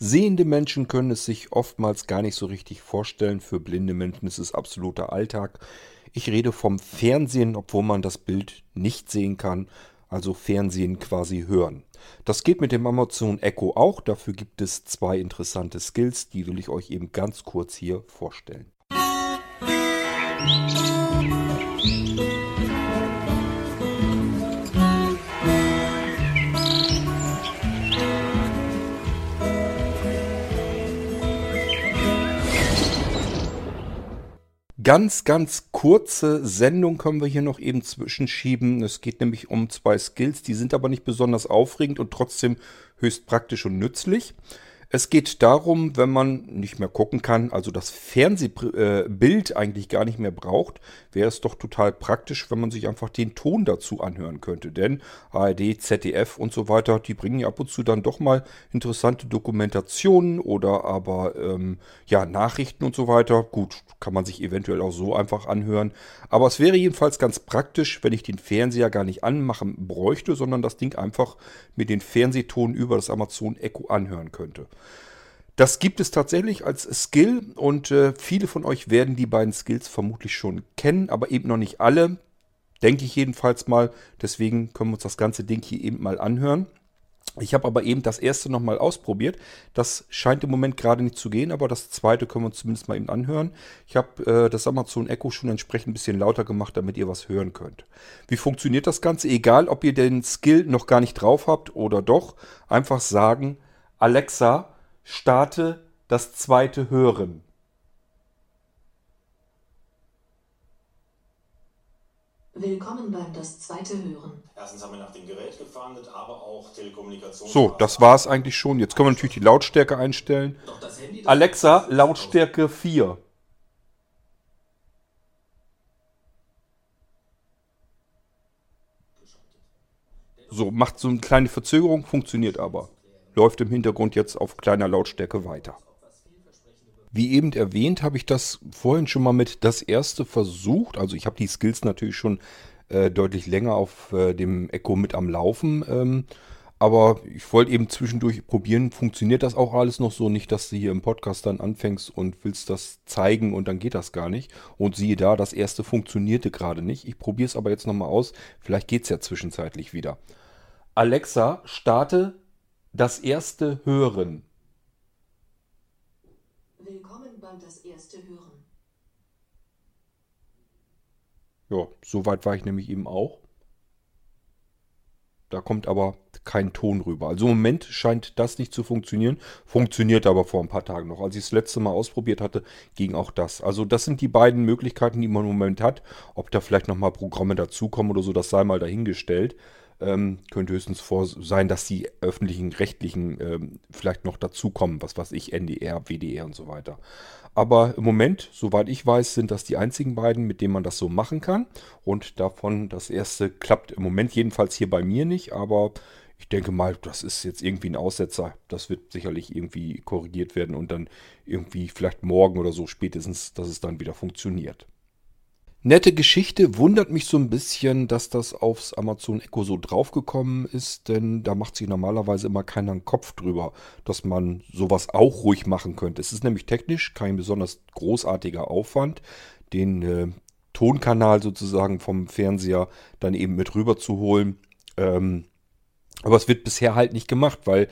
Sehende Menschen können es sich oftmals gar nicht so richtig vorstellen. Für blinde Menschen ist es absoluter Alltag. Ich rede vom Fernsehen, obwohl man das Bild nicht sehen kann. Also Fernsehen quasi hören. Das geht mit dem Amazon Echo auch. Dafür gibt es zwei interessante Skills. Die will ich euch eben ganz kurz hier vorstellen. Musik Ganz, ganz kurze Sendung können wir hier noch eben zwischenschieben. Es geht nämlich um zwei Skills, die sind aber nicht besonders aufregend und trotzdem höchst praktisch und nützlich. Es geht darum, wenn man nicht mehr gucken kann, also das Fernsehbild eigentlich gar nicht mehr braucht, wäre es doch total praktisch, wenn man sich einfach den Ton dazu anhören könnte. Denn ARD, ZDF und so weiter, die bringen ja ab und zu dann doch mal interessante Dokumentationen oder aber ähm, ja Nachrichten und so weiter. Gut, kann man sich eventuell auch so einfach anhören. Aber es wäre jedenfalls ganz praktisch, wenn ich den Fernseher gar nicht anmachen bräuchte, sondern das Ding einfach mit den Fernsehton über das Amazon Echo anhören könnte. Das gibt es tatsächlich als Skill und äh, viele von euch werden die beiden Skills vermutlich schon kennen, aber eben noch nicht alle. Denke ich jedenfalls mal. Deswegen können wir uns das ganze Ding hier eben mal anhören. Ich habe aber eben das erste nochmal ausprobiert. Das scheint im Moment gerade nicht zu gehen, aber das zweite können wir uns zumindest mal eben anhören. Ich habe äh, das Amazon Echo schon entsprechend ein bisschen lauter gemacht, damit ihr was hören könnt. Wie funktioniert das Ganze? Egal, ob ihr den Skill noch gar nicht drauf habt oder doch, einfach sagen, Alexa, Starte das zweite Hören. Willkommen beim das zweite Hören. Erstens haben wir nach dem Gerät gefahndet, aber auch Telekommunikation. So, das war es eigentlich schon. Jetzt können wir natürlich die Lautstärke einstellen. Alexa, Lautstärke 4. So, macht so eine kleine Verzögerung, funktioniert aber läuft im Hintergrund jetzt auf kleiner Lautstärke weiter. Wie eben erwähnt, habe ich das vorhin schon mal mit das erste versucht. Also ich habe die Skills natürlich schon äh, deutlich länger auf äh, dem Echo mit am Laufen. Ähm, aber ich wollte eben zwischendurch probieren, funktioniert das auch alles noch so? Nicht, dass du hier im Podcast dann anfängst und willst das zeigen und dann geht das gar nicht. Und siehe da, das erste funktionierte gerade nicht. Ich probiere es aber jetzt nochmal aus. Vielleicht geht es ja zwischenzeitlich wieder. Alexa, starte das erste Hören. Willkommen beim Das erste Hören. Ja, so weit war ich nämlich eben auch. Da kommt aber kein Ton rüber. Also im Moment scheint das nicht zu funktionieren. Funktioniert aber vor ein paar Tagen noch. Als ich das letzte Mal ausprobiert hatte, ging auch das. Also das sind die beiden Möglichkeiten, die man im Moment hat. Ob da vielleicht nochmal Programme dazukommen oder so, das sei mal dahingestellt. Ähm, könnte höchstens vor sein, dass die öffentlichen rechtlichen ähm, vielleicht noch dazukommen, was weiß ich, NDR, WDR und so weiter. Aber im Moment, soweit ich weiß, sind das die einzigen beiden, mit denen man das so machen kann. Und davon das erste klappt im Moment jedenfalls hier bei mir nicht, aber ich denke mal, das ist jetzt irgendwie ein Aussetzer. Das wird sicherlich irgendwie korrigiert werden und dann irgendwie vielleicht morgen oder so spätestens, dass es dann wieder funktioniert. Nette Geschichte, wundert mich so ein bisschen, dass das aufs Amazon Echo so draufgekommen ist, denn da macht sich normalerweise immer keiner einen Kopf drüber, dass man sowas auch ruhig machen könnte. Es ist nämlich technisch kein besonders großartiger Aufwand, den äh, Tonkanal sozusagen vom Fernseher dann eben mit rüber zu holen. Ähm, aber es wird bisher halt nicht gemacht, weil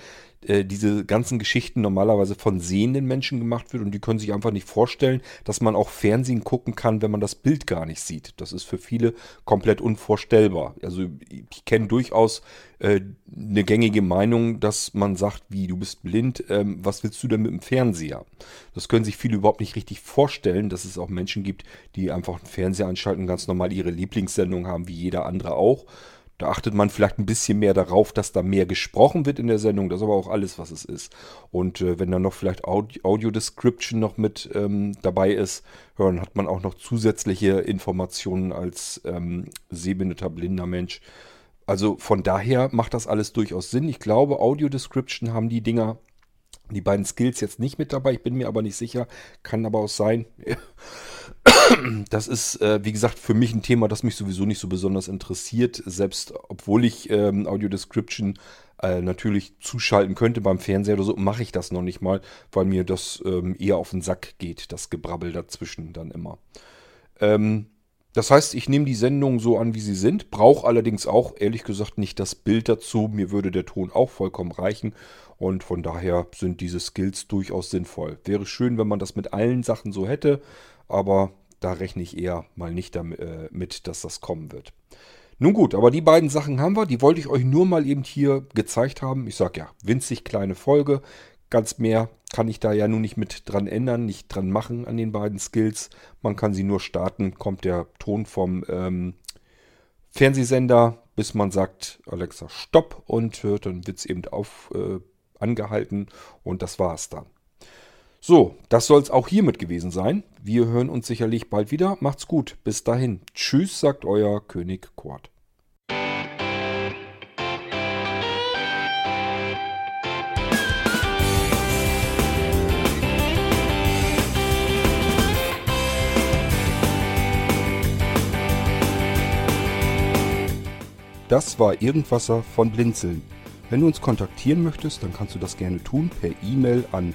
äh, diese ganzen Geschichten normalerweise von sehenden Menschen gemacht wird und die können sich einfach nicht vorstellen, dass man auch Fernsehen gucken kann, wenn man das Bild gar nicht sieht. Das ist für viele komplett unvorstellbar. Also ich kenne durchaus äh, eine gängige Meinung, dass man sagt, wie du bist blind, ähm, was willst du denn mit dem Fernseher? Das können sich viele überhaupt nicht richtig vorstellen, dass es auch Menschen gibt, die einfach einen Fernseher anschalten und ganz normal ihre Lieblingssendung haben, wie jeder andere auch. Da achtet man vielleicht ein bisschen mehr darauf, dass da mehr gesprochen wird in der Sendung. Das ist aber auch alles, was es ist. Und äh, wenn dann noch vielleicht Audio, Audio Description noch mit ähm, dabei ist, dann hat man auch noch zusätzliche Informationen als ähm, sehbehinderter, blinder Mensch. Also von daher macht das alles durchaus Sinn. Ich glaube, Audio Description haben die Dinger, die beiden Skills jetzt nicht mit dabei. Ich bin mir aber nicht sicher. Kann aber auch sein. Das ist, äh, wie gesagt, für mich ein Thema, das mich sowieso nicht so besonders interessiert. Selbst obwohl ich ähm, Audio Description äh, natürlich zuschalten könnte beim Fernseher oder so, mache ich das noch nicht mal, weil mir das ähm, eher auf den Sack geht, das Gebrabbel dazwischen dann immer. Ähm, das heißt, ich nehme die Sendungen so an, wie sie sind, brauche allerdings auch, ehrlich gesagt, nicht das Bild dazu. Mir würde der Ton auch vollkommen reichen und von daher sind diese Skills durchaus sinnvoll. Wäre schön, wenn man das mit allen Sachen so hätte, aber da rechne ich eher mal nicht damit, äh, dass das kommen wird. Nun gut, aber die beiden Sachen haben wir. Die wollte ich euch nur mal eben hier gezeigt haben. Ich sage ja, winzig kleine Folge. Ganz mehr kann ich da ja nun nicht mit dran ändern, nicht dran machen an den beiden Skills. Man kann sie nur starten, kommt der Ton vom ähm, Fernsehsender, bis man sagt, Alexa, stopp und äh, dann wird es eben auf, äh, angehalten und das war's dann. So, das soll es auch hiermit gewesen sein. Wir hören uns sicherlich bald wieder. Macht's gut. Bis dahin. Tschüss, sagt euer König Kurt. Das war Irgendwasser von Blinzeln. Wenn du uns kontaktieren möchtest, dann kannst du das gerne tun per E-Mail an